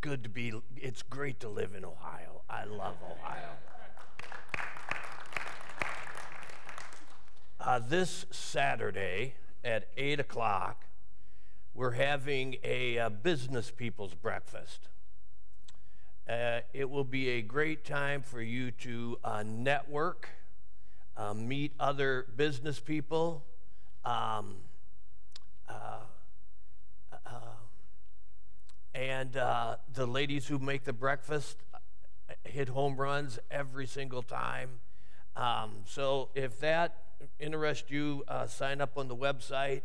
good to be, it's great to live in Ohio. I love Ohio. Uh, this Saturday at 8 o'clock, we're having a uh, business people's breakfast. Uh, it will be a great time for you to uh, network, uh, meet other business people. Um, uh, and uh, the ladies who make the breakfast uh, hit home runs every single time. Um, so if that interests you, uh, sign up on the website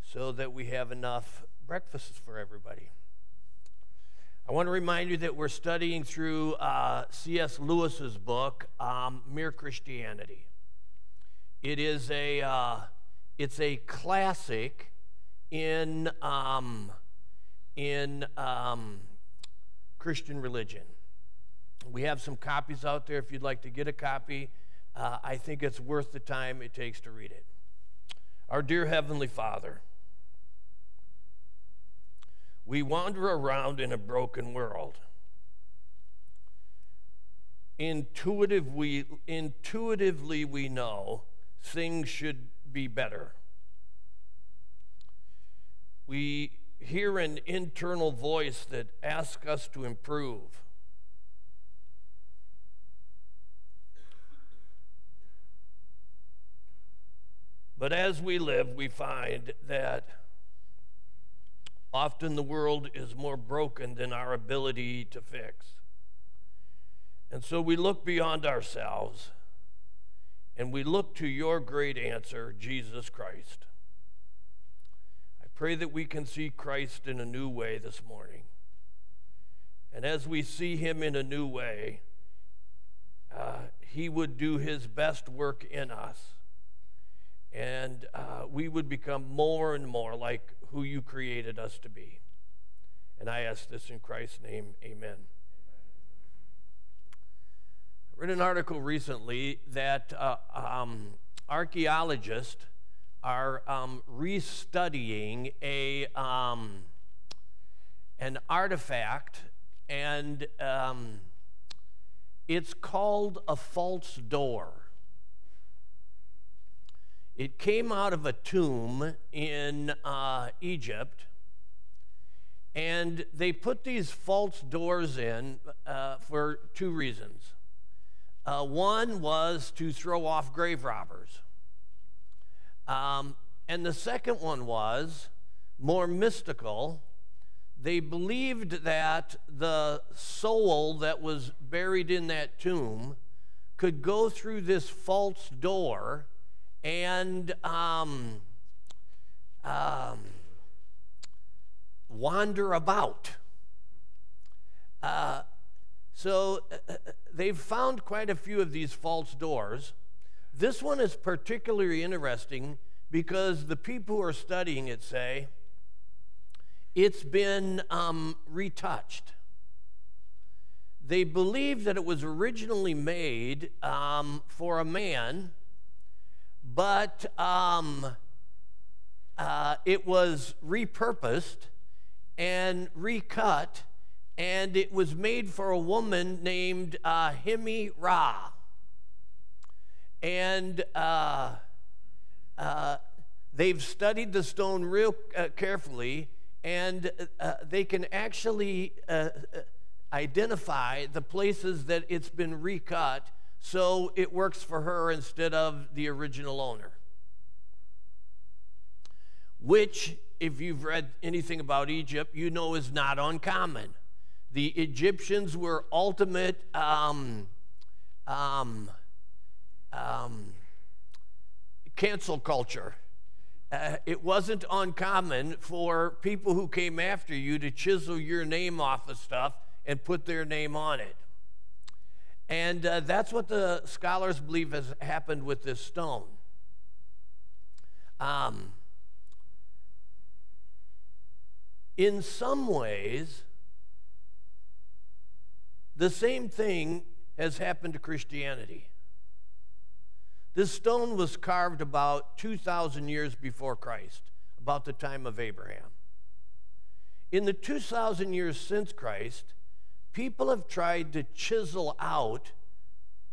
so that we have enough breakfasts for everybody. I want to remind you that we're studying through uh, C.S. Lewis's book, um, Mere Christianity. It is a uh, it's a classic in um, in um, Christian religion. We have some copies out there if you'd like to get a copy. Uh, I think it's worth the time it takes to read it. Our dear Heavenly Father, we wander around in a broken world. Intuitively, intuitively, we know things should be better. We hear an internal voice that asks us to improve. But as we live, we find that often the world is more broken than our ability to fix. And so we look beyond ourselves and we look to your great answer, Jesus Christ. Pray that we can see Christ in a new way this morning. And as we see him in a new way, uh, he would do his best work in us. And uh, we would become more and more like who you created us to be. And I ask this in Christ's name, amen. I read an article recently that uh, um, archaeologists are um, restudying a, um, an artifact, and um, it's called a false door. It came out of a tomb in uh, Egypt, and they put these false doors in uh, for two reasons. Uh, one was to throw off grave robbers. Um, and the second one was more mystical. They believed that the soul that was buried in that tomb could go through this false door and um, um, wander about. Uh, so uh, uh they've found quite a few of these false doors. This one is particularly interesting because the people who are studying it say it's been um, retouched. They believe that it was originally made um, for a man, but um, uh, it was repurposed and recut, and it was made for a woman named uh, Hemi Ra. And uh, uh, they've studied the stone real uh, carefully, and uh, they can actually uh, uh, identify the places that it's been recut so it works for her instead of the original owner. Which, if you've read anything about Egypt, you know is not uncommon. The Egyptians were ultimate um, um, um, cancel culture. Uh, it wasn't uncommon for people who came after you to chisel your name off of stuff and put their name on it. And uh, that's what the scholars believe has happened with this stone. Um, in some ways, the same thing has happened to Christianity. This stone was carved about 2,000 years before Christ, about the time of Abraham. In the 2,000 years since Christ, people have tried to chisel out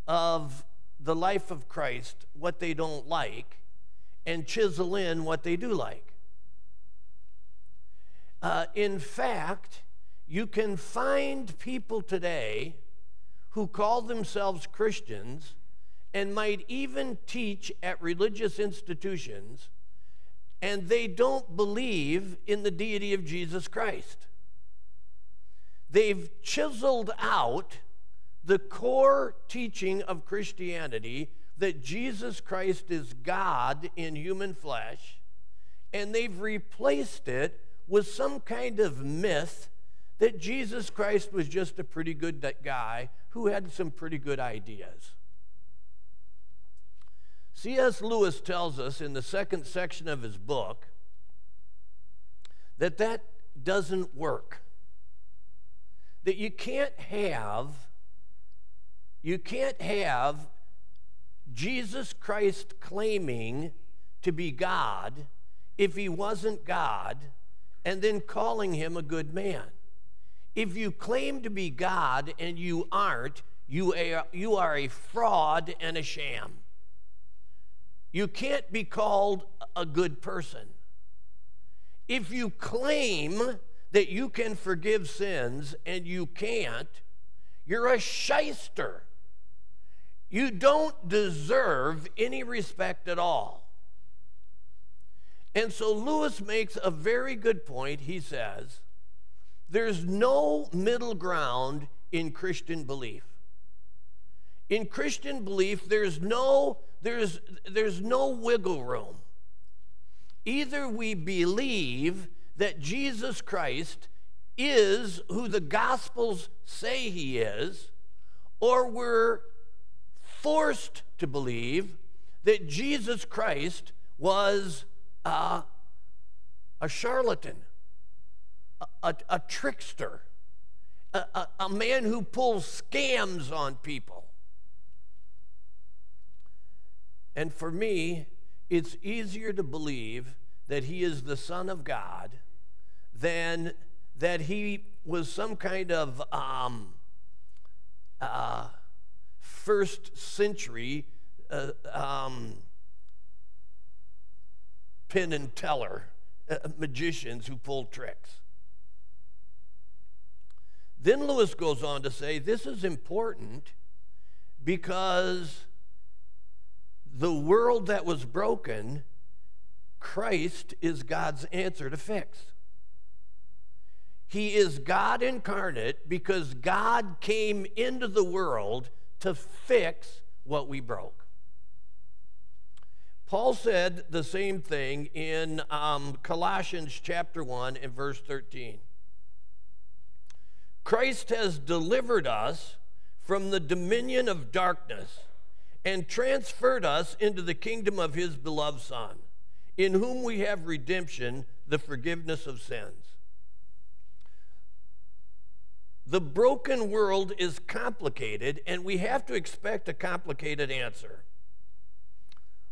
of the life of Christ what they don't like and chisel in what they do like. Uh, in fact, you can find people today who call themselves Christians and might even teach at religious institutions, and they don't believe in the deity of Jesus Christ. They've chiseled out the core teaching of Christianity that Jesus Christ is God in human flesh, and they've replaced it with some kind of myth that Jesus Christ was just a pretty good guy who had some pretty good ideas. C.S. Lewis tells us in the second section of his book that that doesn't work. That you can't have you can't have Jesus Christ claiming to be God if he wasn't God and then calling him a good man. If you claim to be God and you aren't, you are, you are a fraud and a sham. You can't be called a good person. If you claim that you can forgive sins and you can't, you're a shyster. You don't deserve any respect at all. And so Lewis makes a very good point. He says, There's no middle ground in Christian belief. In Christian belief, there's no, there's, there's no wiggle room. Either we believe that Jesus Christ is who the Gospels say he is, or we're forced to believe that Jesus Christ was uh, a charlatan, a, a, a trickster, a, a man who pulls scams on people. And for me, it's easier to believe that he is the Son of God than that he was some kind of um, uh, first century uh, um, Penn and Teller uh, magicians who pulled tricks. Then Lewis goes on to say this is important because the world that was broken, Christ is God's answer to fix. He is God incarnate because God came into the world to fix what we broke. Paul said the same thing in um, Colossians chapter 1 and verse 13. Christ has delivered us from the dominion of darkness and transferred us into the kingdom of his beloved Son, in whom we have redemption, the forgiveness of sins. The broken world is complicated, and we have to expect a complicated answer.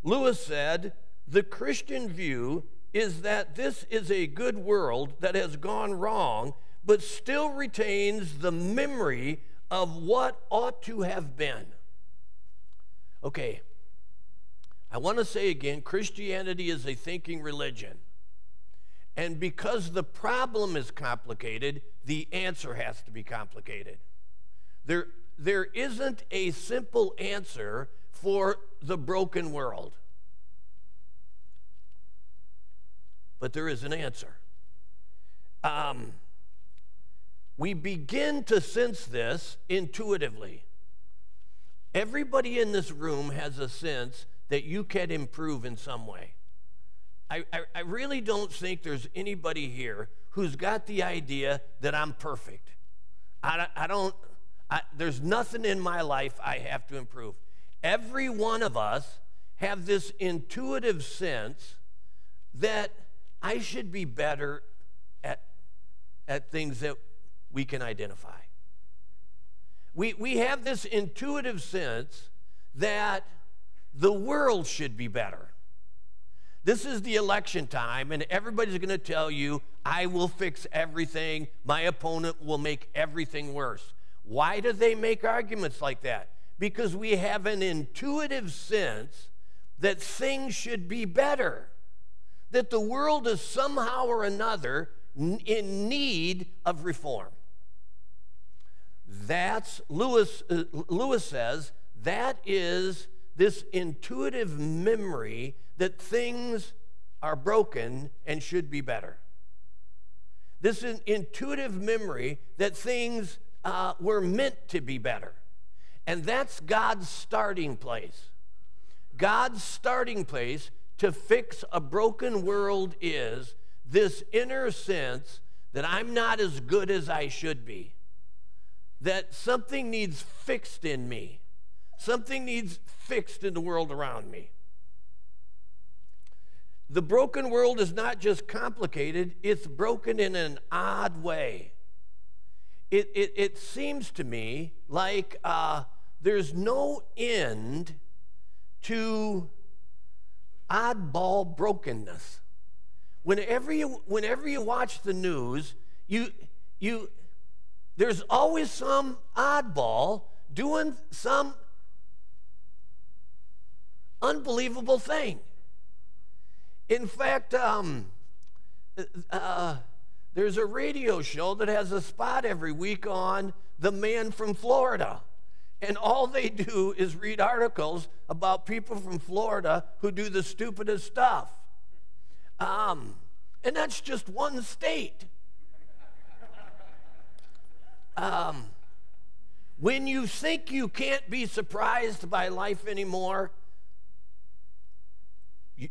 Lewis said, The Christian view is that this is a good world that has gone wrong, but still retains the memory of what ought to have been. Okay, I want to say again Christianity is a thinking religion. And because the problem is complicated, the answer has to be complicated. There, there isn't a simple answer for the broken world, but there is an answer. Um, we begin to sense this intuitively. Everybody in this room has a sense that you can improve in some way. I, I, I really don't think there's anybody here who's got the idea that I'm perfect. I, I don't, I, there's nothing in my life I have to improve. Every one of us have this intuitive sense that I should be better at, at things that we can identify. We, we have this intuitive sense that the world should be better. This is the election time, and everybody's going to tell you, I will fix everything. My opponent will make everything worse. Why do they make arguments like that? Because we have an intuitive sense that things should be better, that the world is somehow or another in need of reform. That's, Lewis, uh, Lewis says, that is this intuitive memory that things are broken and should be better. This is intuitive memory that things uh, were meant to be better. And that's God's starting place. God's starting place to fix a broken world is this inner sense that I'm not as good as I should be, that something needs fixed in me, something needs fixed in the world around me. The broken world is not just complicated, it's broken in an odd way. It, it, it seems to me like uh, there's no end to oddball brokenness. Whenever you, whenever you watch the news, you, you, there's always some oddball doing some unbelievable thing. In fact, um, uh, there's a radio show that has a spot every week on the man from Florida. And all they do is read articles about people from Florida who do the stupidest stuff. Um, and that's just one state. Um, when you think you can't be surprised by life anymore, you,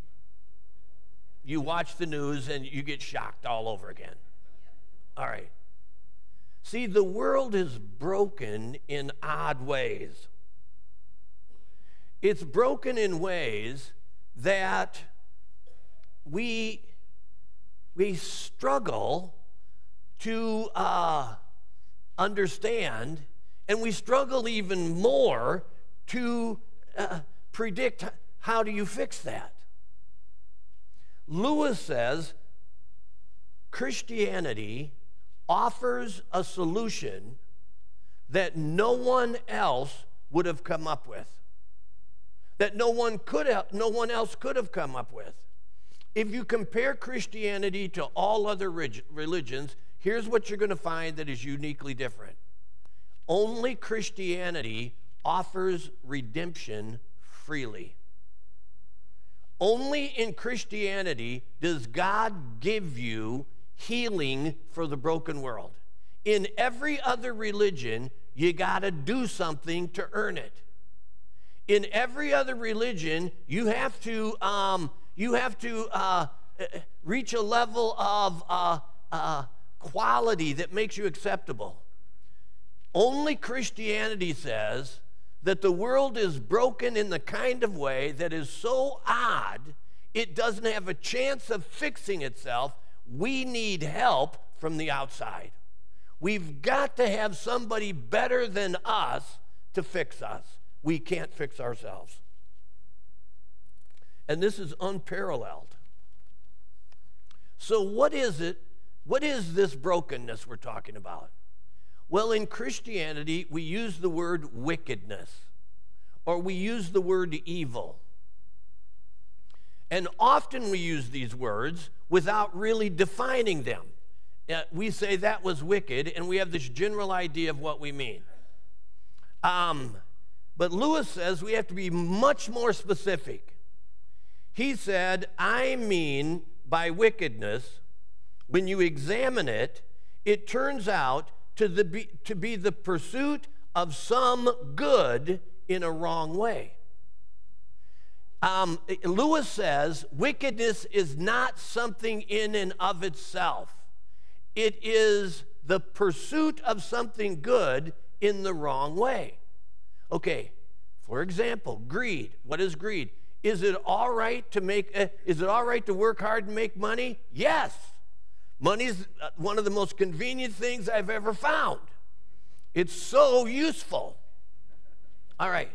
you watch the news and you get shocked all over again. All right. See, the world is broken in odd ways. It's broken in ways that we, we struggle to uh, understand, and we struggle even more to uh, predict how do you fix that. Lewis says Christianity offers a solution that no one else would have come up with that no one could have, no one else could have come up with if you compare christianity to all other religions here's what you're going to find that is uniquely different only christianity offers redemption freely only in christianity does god give you healing for the broken world. In every other religion, you got to do something to earn it. In every other religion, you have to um, you have to uh, reach a level of uh, uh, quality that makes you acceptable. Only Christianity says that the world is broken in the kind of way that is so odd it doesn't have a chance of fixing itself we need help from the outside. We've got to have somebody better than us to fix us. We can't fix ourselves. And this is unparalleled. So, what is it? What is this brokenness we're talking about? Well, in Christianity, we use the word wickedness or we use the word evil. And often we use these words without really defining them. Uh, we say that was wicked, and we have this general idea of what we mean. Um, but Lewis says we have to be much more specific. He said, I mean by wickedness, when you examine it, it turns out to, the, to be the pursuit of some good in a wrong way. Um, Lewis says wickedness is not something in and of itself, it is the pursuit of something good in the wrong way. Okay, for example, greed. What is greed? Is it all right to make? Uh, is it all right to work hard and make money? Yes. Money is uh, one of the most convenient things I've ever found. It's so useful. All right.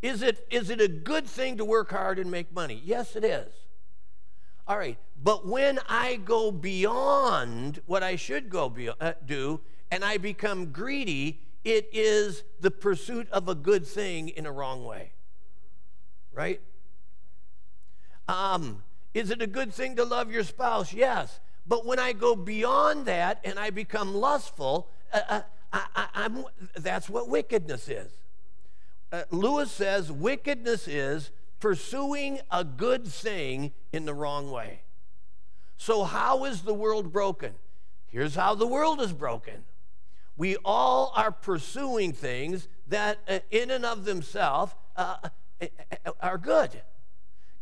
Is it, is it a good thing to work hard and make money? Yes, it is. All right, but when I go beyond what I should go be, uh, do and I become greedy, it is the pursuit of a good thing in a wrong way. Right? Um, is it a good thing to love your spouse? Yes. But when I go beyond that and I become lustful, uh, uh, I, that's what wickedness is. Uh, Lewis says wickedness is pursuing a good thing in the wrong way. So, how is the world broken? Here's how the world is broken. We all are pursuing things that, uh, in and of themselves, uh, uh, are good.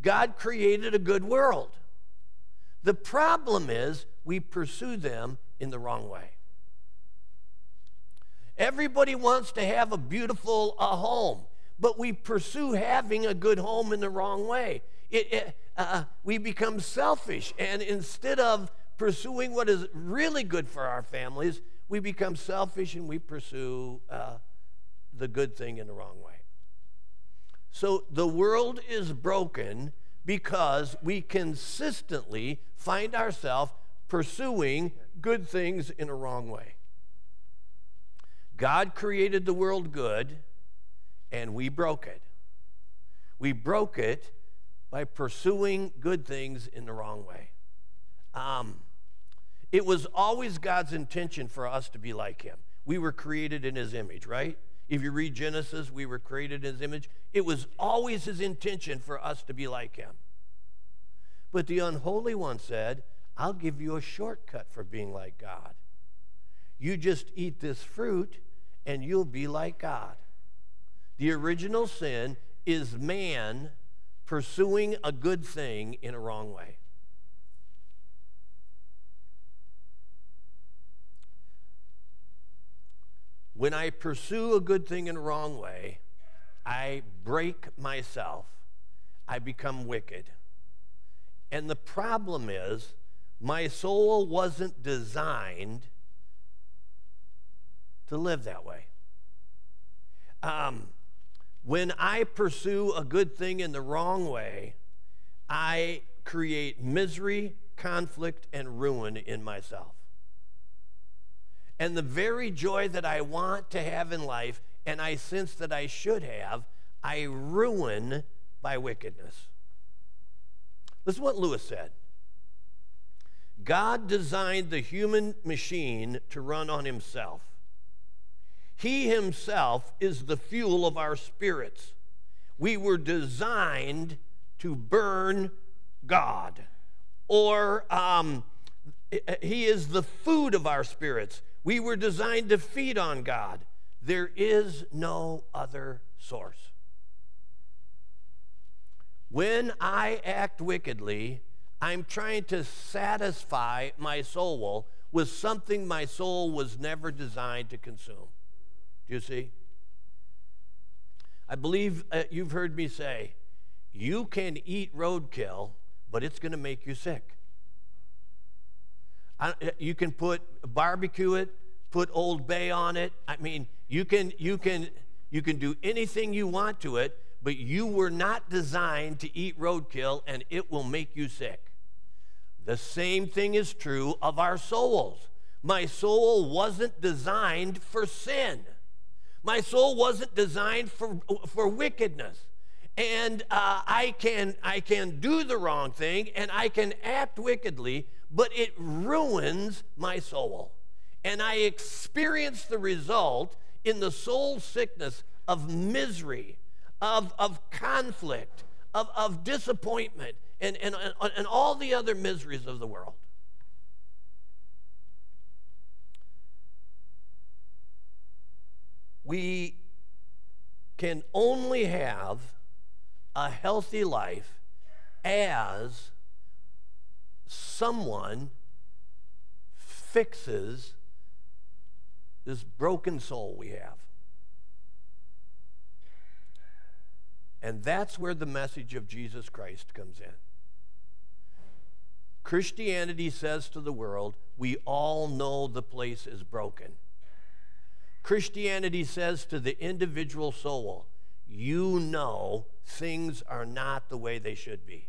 God created a good world. The problem is we pursue them in the wrong way. Everybody wants to have a beautiful uh, home but we pursue having a good home in the wrong way. It, it, uh, we become selfish, and instead of pursuing what is really good for our families, we become selfish and we pursue uh, the good thing in the wrong way. So the world is broken because we consistently find ourselves pursuing good things in a wrong way. God created the world good and we broke it. We broke it by pursuing good things in the wrong way. Um, it was always God's intention for us to be like Him. We were created in His image, right? If you read Genesis, we were created in His image. It was always His intention for us to be like Him. But the unholy one said, I'll give you a shortcut for being like God. You just eat this fruit and you'll be like God. The original sin is man pursuing a good thing in a wrong way. When I pursue a good thing in a wrong way, I break myself. I become wicked. And the problem is, my soul wasn't designed to live that way. Um, when I pursue a good thing in the wrong way, I create misery, conflict, and ruin in myself. And the very joy that I want to have in life and I sense that I should have, I ruin by wickedness. Listen what Lewis said God designed the human machine to run on himself. He Himself is the fuel of our spirits. We were designed to burn God, or um, He is the food of our spirits. We were designed to feed on God. There is no other source. When I act wickedly, I'm trying to satisfy my soul with something my soul was never designed to consume. Do you see? I believe uh, you've heard me say, you can eat roadkill, but it's going to make you sick. I, uh, you can put barbecue it, put Old Bay on it. I mean, you can you can you can do anything you want to it, but you were not designed to eat roadkill, and it will make you sick. The same thing is true of our souls. My soul wasn't designed for sin. My soul wasn't designed for, for wickedness. And uh, I, can, I can do the wrong thing and I can act wickedly, but it ruins my soul. And I experience the result in the soul sickness of misery, of, of conflict, of, of disappointment, and, and, and all the other miseries of the world. we can only have a healthy life as someone fixes this broken soul we have. And that's where the message of Jesus Christ comes in. Christianity says to the world, we all know the place is broken. Christianity says to the individual soul, you know things are not the way they should be.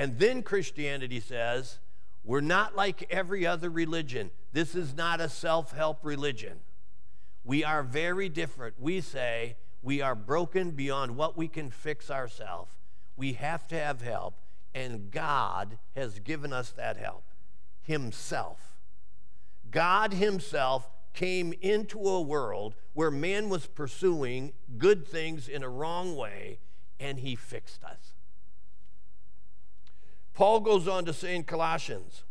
And then Christianity says, we're not like every other religion. This is not a self help religion. We are very different. We say we are broken beyond what we can fix ourselves. We have to have help, and God has given us that help Himself. God Himself came into a world where man was pursuing good things in a wrong way, and He fixed us. Paul goes on to say in Colossians,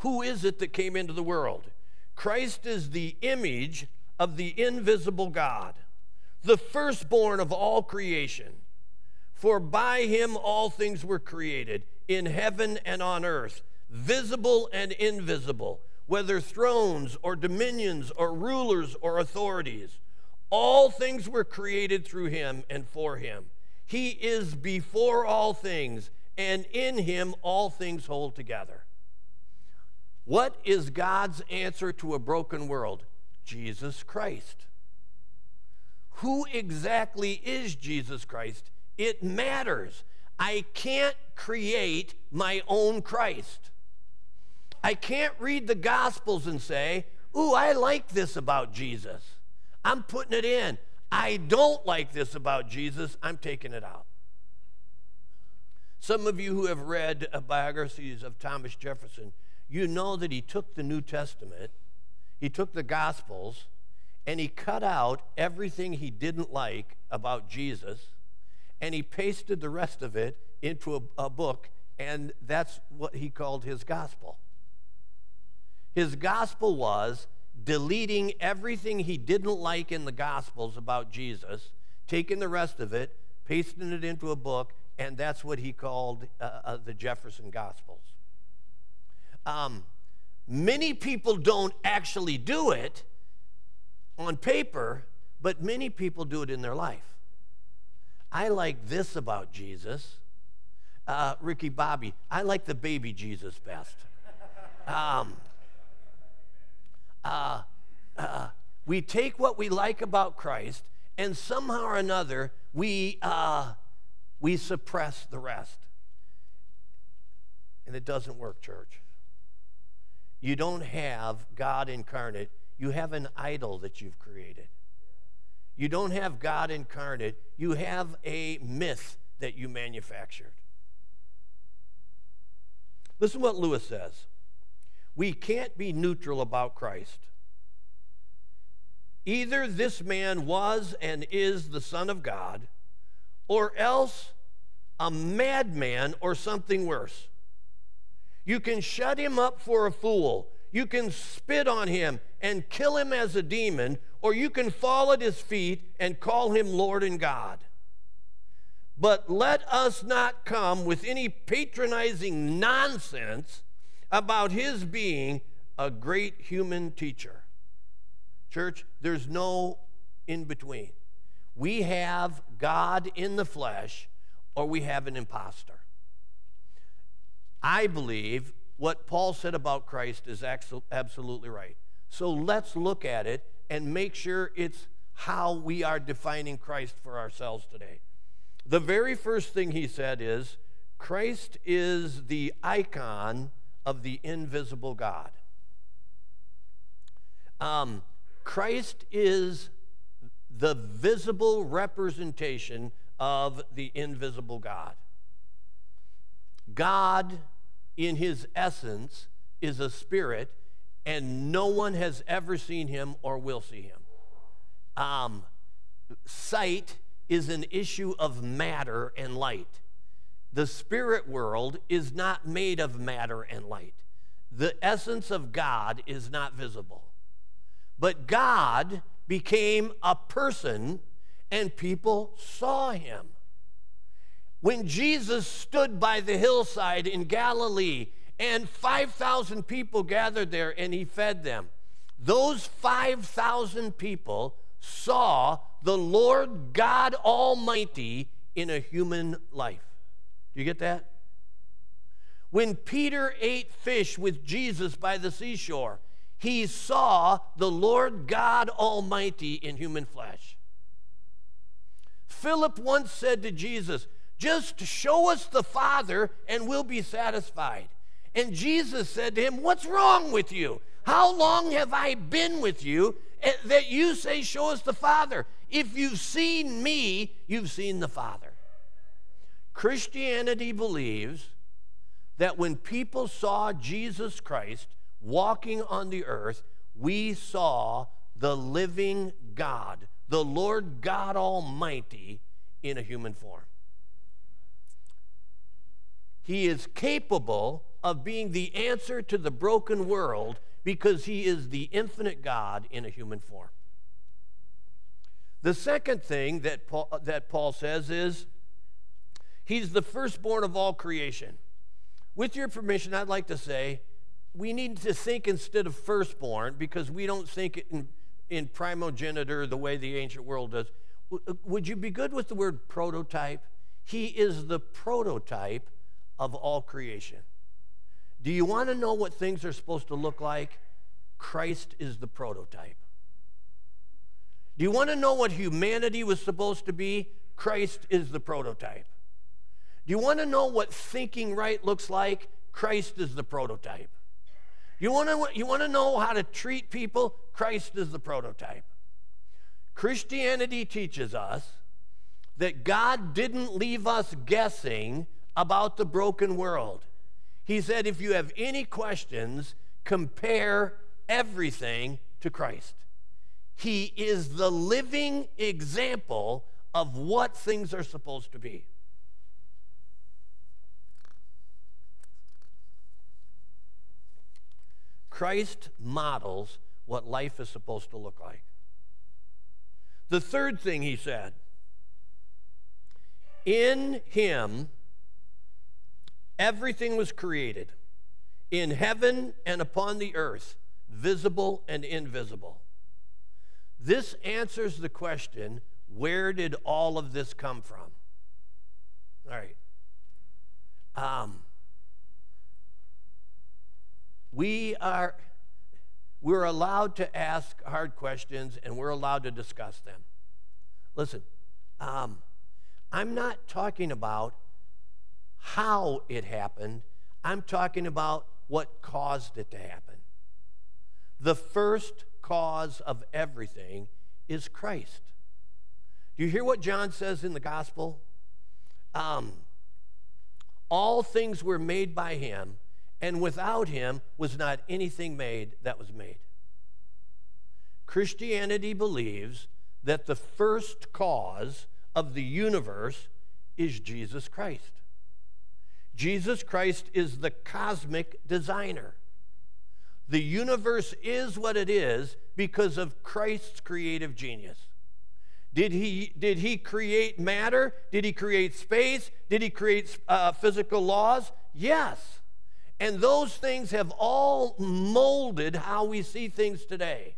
Who is it that came into the world? Christ is the image of the invisible God, the firstborn of all creation. For by him all things were created, in heaven and on earth, visible and invisible, whether thrones or dominions or rulers or authorities. All things were created through him and for him. He is before all things, and in him all things hold together. What is God's answer to a broken world? Jesus Christ. Who exactly is Jesus Christ? It matters. I can't create my own Christ. I can't read the Gospels and say, Ooh, I like this about Jesus. I'm putting it in. I don't like this about Jesus. I'm taking it out. Some of you who have read uh, biographies of Thomas Jefferson, you know that he took the New Testament, he took the Gospels, and he cut out everything he didn't like about Jesus, and he pasted the rest of it into a, a book, and that's what he called his gospel. His gospel was deleting everything he didn't like in the Gospels about Jesus, taking the rest of it, pasting it into a book, and that's what he called uh, uh, the Jefferson Gospels. Um, many people don't actually do it on paper, but many people do it in their life. I like this about Jesus. Uh, Ricky Bobby, I like the baby Jesus best. Um, uh, uh, we take what we like about Christ, and somehow or another, we uh, we suppress the rest. And it doesn't work, church. You don't have God incarnate, you have an idol that you've created. You don't have God incarnate, you have a myth that you manufactured. Listen what Lewis says. We can't be neutral about Christ. Either this man was and is the Son of God or else a madman or something worse. You can shut him up for a fool. You can spit on him and kill him as a demon, or you can fall at his feet and call him Lord and God. But let us not come with any patronizing nonsense about his being a great human teacher. Church, there's no in between. We have God in the flesh or we have an impostor. I believe what Paul said about Christ is absolutely right. So let's look at it and make sure it's how we are defining Christ for ourselves today. The very first thing he said is Christ is the icon of the invisible God. Um, Christ is the visible representation of the invisible God. God, in his essence, is a spirit, and no one has ever seen him or will see him. Um, sight is an issue of matter and light. The spirit world is not made of matter and light. The essence of God is not visible. But God became a person and people saw him. When Jesus stood by the hillside in Galilee and 5,000 people gathered there and he fed them, those 5,000 people saw the Lord God Almighty in a human life. Do you get that? When Peter ate fish with Jesus by the seashore, he saw the Lord God Almighty in human flesh. Philip once said to Jesus, Just show us the Father and we'll be satisfied. And Jesus said to him, What's wrong with you? How long have I been with you eh, that you say, Show us the Father? If you've seen me, you've seen the Father. Christianity believes that when people saw Jesus Christ walking on the earth, we saw the living God, the Lord God Almighty, in a human form. He is capable of being the answer to the broken world because he is the infinite God in a human form. The second thing that Paul, that Paul says is he's the firstborn of all creation. With your permission, I'd like to say we need to think instead of firstborn because we don't think in, in primogeniture the way the ancient world does. Uh, would you be good with the word prototype? He is the prototype of all creation. Do you want to know what things are supposed to look like? Christ is the prototype. Do you want to know what humanity was supposed to be? Christ is the prototype. Do you want to know what thinking right looks like? Christ is the prototype. You want to, you want to know how to treat people? Christ is the prototype. Christianity teaches us that God didn't leave us guessing about the broken world. He said, if you have any questions, compare everything to Christ. He is the living example of what things are supposed to be. Christ models what life is supposed to look like. The third thing he said in him, everything was created in heaven and upon the earth, visible and invisible. This answers the question where did all of this come from? All right. Um, we are we're allowed to ask hard questions and we're allowed to discuss them. Listen, um, I'm not talking about how it happened, I'm talking about what caused it to happen. The first cause of everything is Christ. Do you hear what John says in the gospel? Um, all things were made by him, and without him was not anything made that was made. Christianity believes that the first cause of the universe is Jesus Christ. Jesus Christ is the cosmic designer. The universe is what it is because of Christ's creative genius. Did he, did he create matter? Did he create space? Did he create uh, physical laws? Yes. And those things have all molded how we see things today.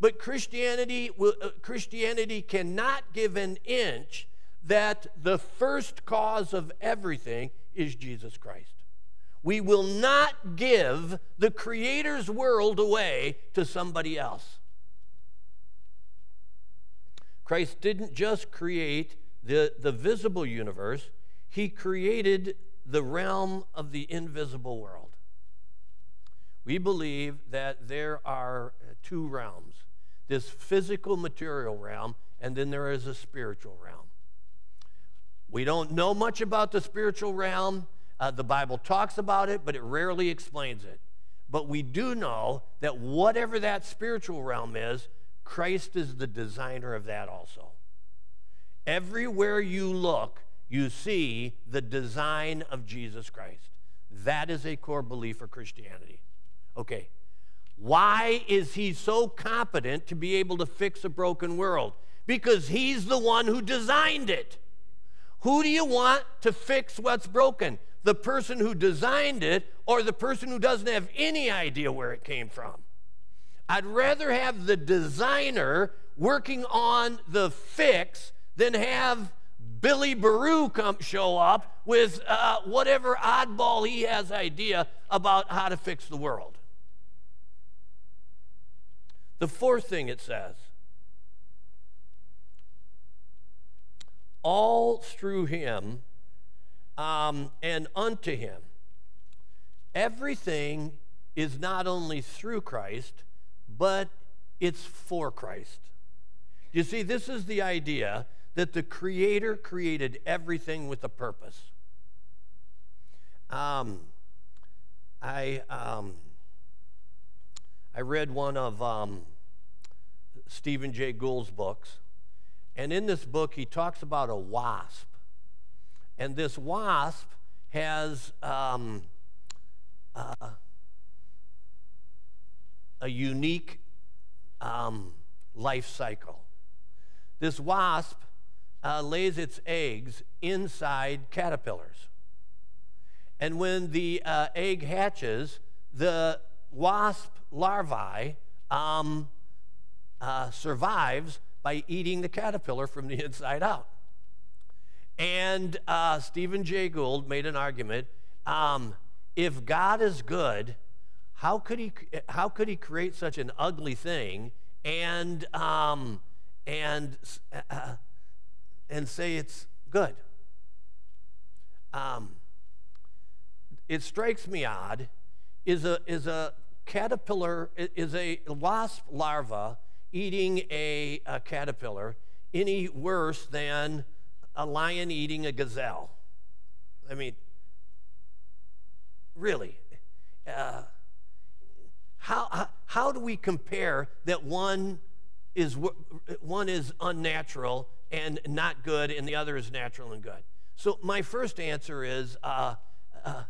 But Christianity, uh, Christianity cannot give an inch that the first cause of everything is Jesus Christ. We will not give the Creator's world away to somebody else. Christ didn't just create the, the visible universe, He created the realm of the invisible world. We believe that there are two realms this physical material realm, and then there is a spiritual realm. We don't know much about the spiritual realm. Uh, the Bible talks about it, but it rarely explains it. But we do know that whatever that spiritual realm is, Christ is the designer of that also. Everywhere you look, you see the design of Jesus Christ. That is a core belief for Christianity. Okay, why is he so competent to be able to fix a broken world? Because he's the one who designed it. Who do you want to fix what's broken? The person who designed it or the person who doesn't have any idea where it came from? I'd rather have the designer working on the fix than have Billy Baru come show up with uh, whatever oddball he has idea about how to fix the world. The fourth thing it says all through him um, and unto him. Everything is not only through Christ, but it's for Christ. You see, this is the idea that the Creator created everything with a purpose. Um, I, um, I read one of um, Stephen Jay Gould's books, and in this book, he talks about a wasp. And this wasp has um, uh, a unique um, life cycle. This wasp uh, lays its eggs inside caterpillars. And when the uh, egg hatches, the wasp larvae um, uh, survives by eating the caterpillar from the inside out. And uh, Stephen Jay Gould made an argument um, if God is good, how could he, how could he create such an ugly thing and, um, and, uh, and say it's good? Um, it strikes me odd is a, is a caterpillar, is a wasp larva eating a, a caterpillar any worse than a lion eating a gazelle? I mean, really. Uh, how, how do we compare that one is, one is unnatural and not good and the other is natural and good? So, my first answer is uh, uh,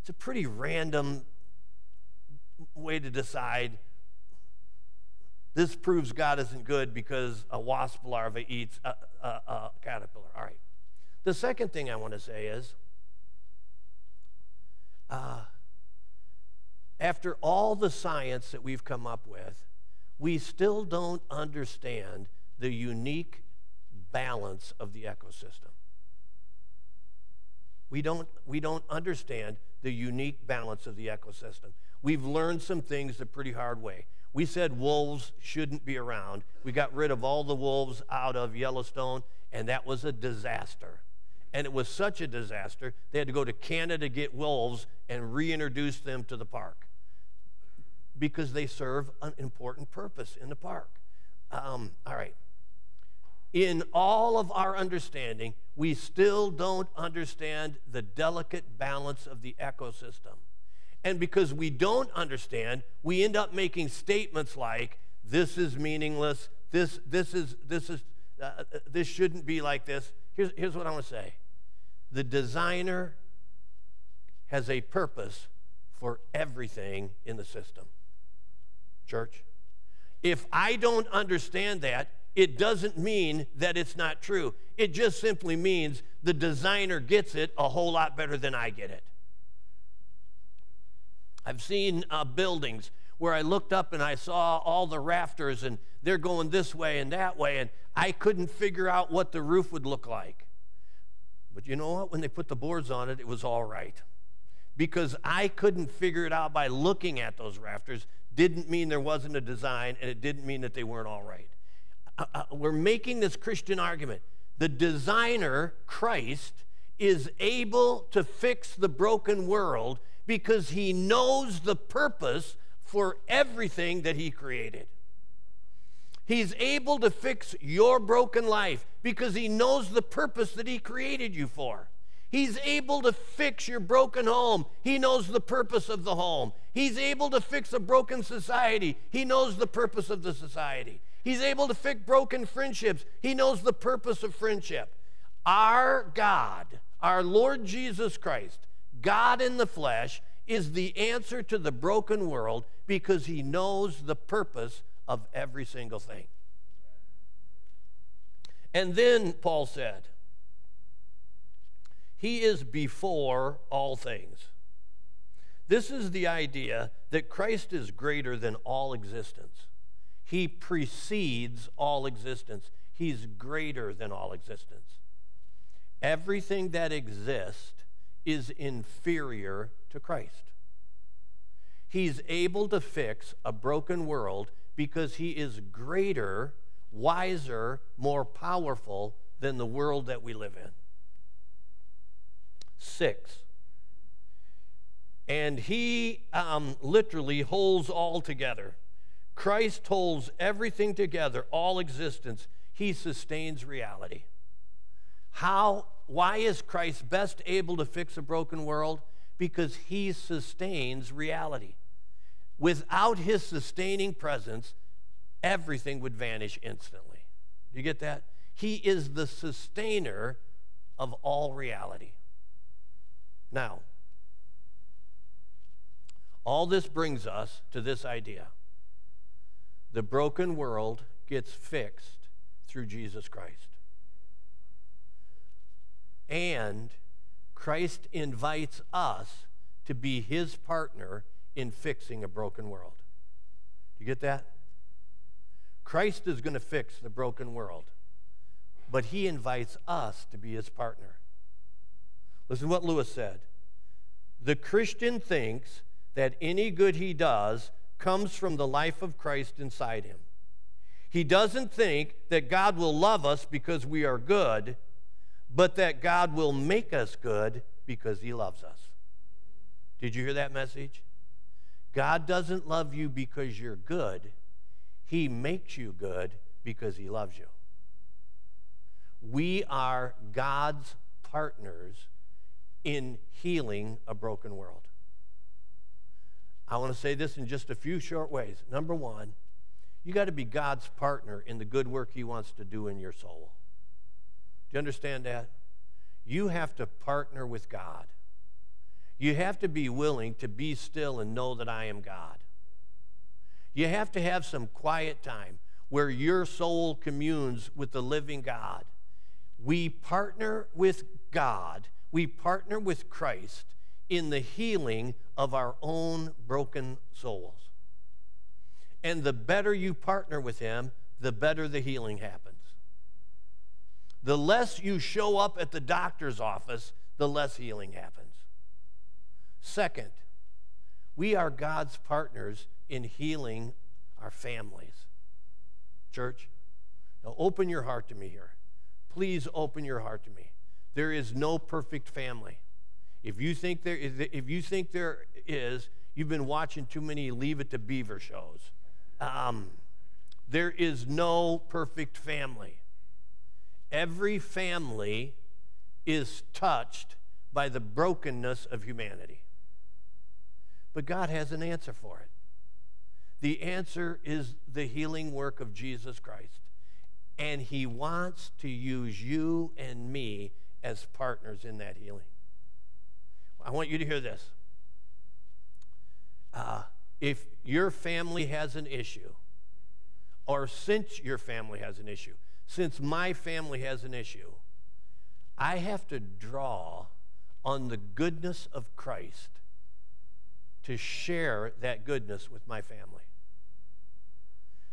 it's a pretty random way to decide this proves God isn't good because a wasp larva eats a, a, a caterpillar. All right. The second thing I want to say is uh, after all the science that we've come up with, we still don't understand the unique balance of the ecosystem. We don't, we don't understand the unique balance of the ecosystem. We've learned some things the pretty hard way. We said wolves shouldn't be around. We got rid of all the wolves out of Yellowstone, and that was a disaster. And it was such a disaster, they had to go to Canada to get wolves and reintroduce them to the park because they serve an important purpose in the park. Um, all right. In all of our understanding, we still don't understand the delicate balance of the ecosystem. And because we don't understand, we end up making statements like, this is meaningless, this, this, is, this, is, uh, uh this shouldn't be like this. Here's, here's what I want to say the designer has a purpose for everything in the system. Church, if I don't understand that, it doesn't mean that it's not true. It just simply means the designer gets it a whole lot better than I get it. I've seen uh, buildings where I looked up and I saw all the rafters and they're going this way and that way, and I couldn't figure out what the roof would look like. But you know what? When they put the boards on it, it was all right. Because I couldn't figure it out by looking at those rafters, didn't mean there wasn't a design, and it didn't mean that they weren't all right. Uh, uh, we're making this Christian argument. The designer, Christ, is able to fix the broken world because he knows the purpose for everything that he created. He's able to fix your broken life because he knows the purpose that he created you for. He's able to fix your broken home. He knows the purpose of the home. He's able to fix a broken society. He knows the purpose of the society. He's able to fix broken friendships. He knows the purpose of friendship. Our God, our Lord Jesus Christ, God in the flesh, is the answer to the broken world because he knows the purpose of every single thing. And then Paul said, He is before all things. This is the idea that Christ is greater than all existence. He precedes all existence. He's greater than all existence. Everything that exists is inferior to Christ. He's able to fix a broken world because he is greater, wiser, more powerful than the world that we live in. 6. And he um, literally holds all together. Christ holds everything together, all existence. He sustains reality. How, why is Christ best able to fix a broken world? Because he sustains reality. Without his sustaining presence, everything would vanish instantly. Do you get that? He is the sustainer of all reality. Now, all this brings us to this idea the broken world gets fixed through Jesus Christ. And Christ invites us to be his partner in fixing a broken world. Do you get that? Christ is going to fix the broken world, but he invites us to be his partner. Listen to what Lewis said. The Christian thinks that any good he does comes from the life of Christ inside him. He doesn't think that God will love us because we are good, but that God will make us good because he loves us. Did you hear that message? God doesn't love you because you're good, He makes you good because He loves you. We are God's partners in healing a broken world. I want to say this in just a few short ways. Number one, you got to be God's partner in the good work He wants to do in your soul. Do you understand that? You have to partner with God. You have to be willing to be still and know that I am God. You have to have some quiet time where your soul communes with the living God. We partner with God, we partner with Christ in the healing of our own broken souls. And the better you partner with Him, the better the healing happens. The less you show up at the doctor's office, the less healing happens. Second, we are God's partners in healing our families. Church, now open your heart to me here. Please open your heart to me. There is no perfect family. If you think there is, if you think there is, you've been watching too many Leave It to Beaver shows. Um, there is no perfect family. Every family is touched by the brokenness of humanity. But God has an answer for it. The answer is the healing work of Jesus Christ. And He wants to use you and me as partners in that healing. I want you to hear this. Uh, if your family has an issue, or since your family has an issue, since my family has an issue, I have to draw on the goodness of Christ to share that goodness with my family.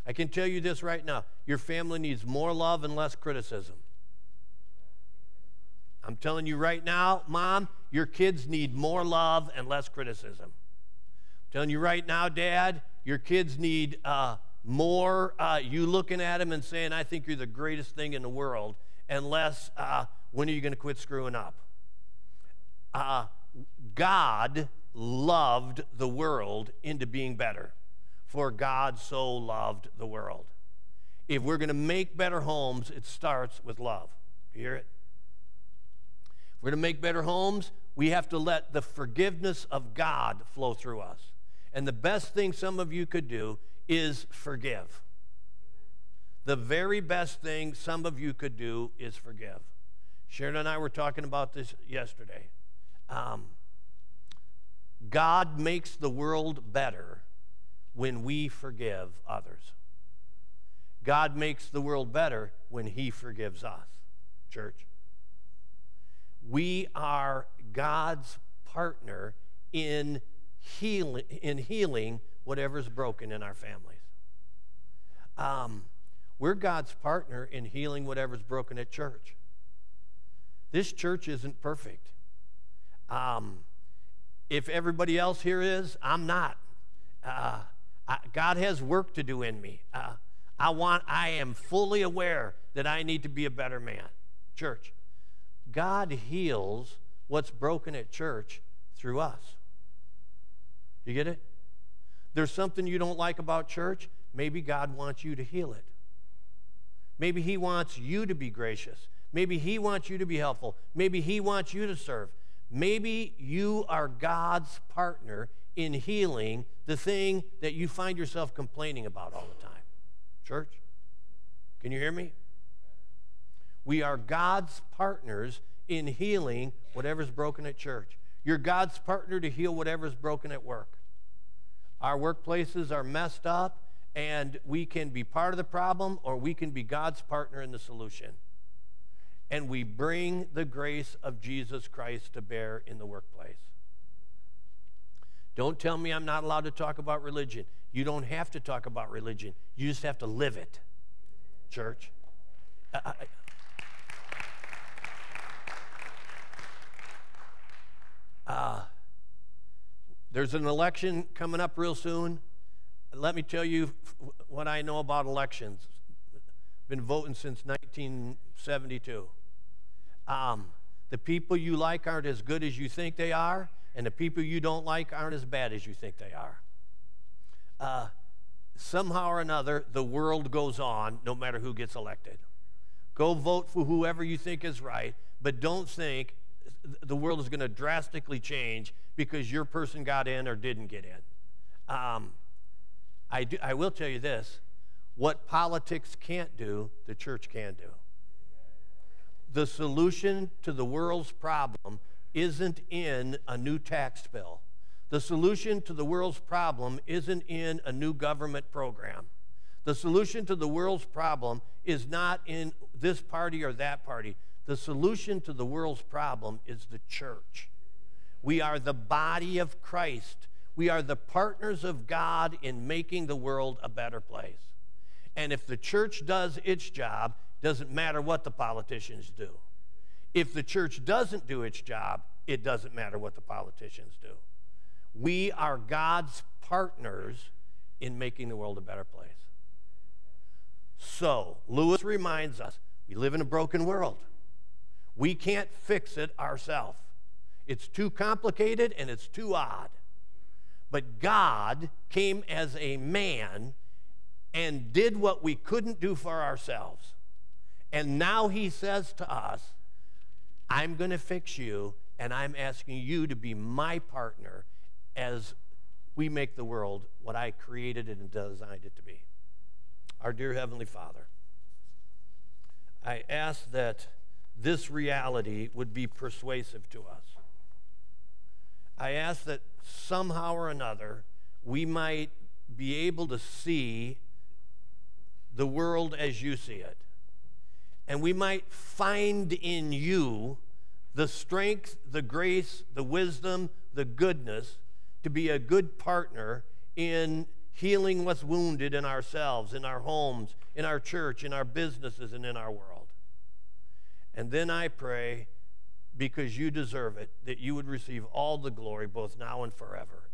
I can tell you this right now your family needs more love and less criticism. I'm telling you right now, mom, your kids need more love and less criticism. I'm telling you right now, dad, your kids need uh, more uh, you looking at them and saying, I think you're the greatest thing in the world, and less, uh, when are you going to quit screwing up? Uh, God loved the world into being better. For God so loved the world. If we're going to make better homes, it starts with love. You hear it? If we're to make better homes, we have to let the forgiveness of God flow through us. And the best thing some of you could do is forgive. The very best thing some of you could do is forgive. Sharon and I were talking about this yesterday. Um, God makes the world better when we forgive others. God makes the world better when He forgives us, church. We are God's partner in healing, in healing whatever's broken in our families. Um, we're God's partner in healing whatever's broken at church. This church isn't perfect. Um, if everybody else here is, I'm not. Uh, I, God has work to do in me. Uh, I want. I am fully aware that I need to be a better man. Church, God heals what's broken at church through us. You get it? There's something you don't like about church. Maybe God wants you to heal it. Maybe He wants you to be gracious. Maybe He wants you to be helpful. Maybe He wants you to serve. Maybe you are God's partner in healing the thing that you find yourself complaining about all the time. Church, can you hear me? We are God's partners in healing whatever's broken at church. You're God's partner to heal whatever's broken at work. Our workplaces are messed up, and we can be part of the problem or we can be God's partner in the solution. And we bring the grace of Jesus Christ to bear in the workplace. Don't tell me I'm not allowed to talk about religion. You don't have to talk about religion, you just have to live it, church. I, Uh, there's an election coming up real soon. Let me tell you what I know about elections. I've been voting since 1972. Um, the people you like aren't as good as you think they are, and the people you don't like aren't as bad as you think they are. Uh, somehow or another, the world goes on no matter who gets elected. Go vote for whoever you think is right, but don't think the world is going to drastically change because your person got in or didn't get in. Um, I, do, I will tell you this what politics can't do, the church can do. The solution to the world's problem isn't in a new tax bill. The solution to the world's problem isn't in a new government program. The solution to the world's problem is not in this party or that party. The solution to the world's problem is the church. We are the body of Christ. We are the partners of God in making the world a better place. And if the church does its job, doesn't matter what the politicians do. If the church doesn't do its job, it doesn't matter what the politicians do. We are God's partners in making the world a better place. So, Lewis reminds us we live in a broken world. We can't fix it ourselves. It's too complicated and it's too odd. But God came as a man and did what we couldn't do for ourselves. And now he says to us, I'm going to fix you, and I'm asking you to be my partner as we make the world what I created it and designed it to be. Our dear Heavenly Father, I ask that this reality would be persuasive to us. I ask that somehow or another we might be able to see the world as you see it. And we might find in you the strength, the grace, the wisdom, the goodness to be a good partner in healing what's wounded in ourselves, in our homes, in our church, in our businesses, and in our world. And then I pray, because you deserve it, that you would receive all the glory both now and forever.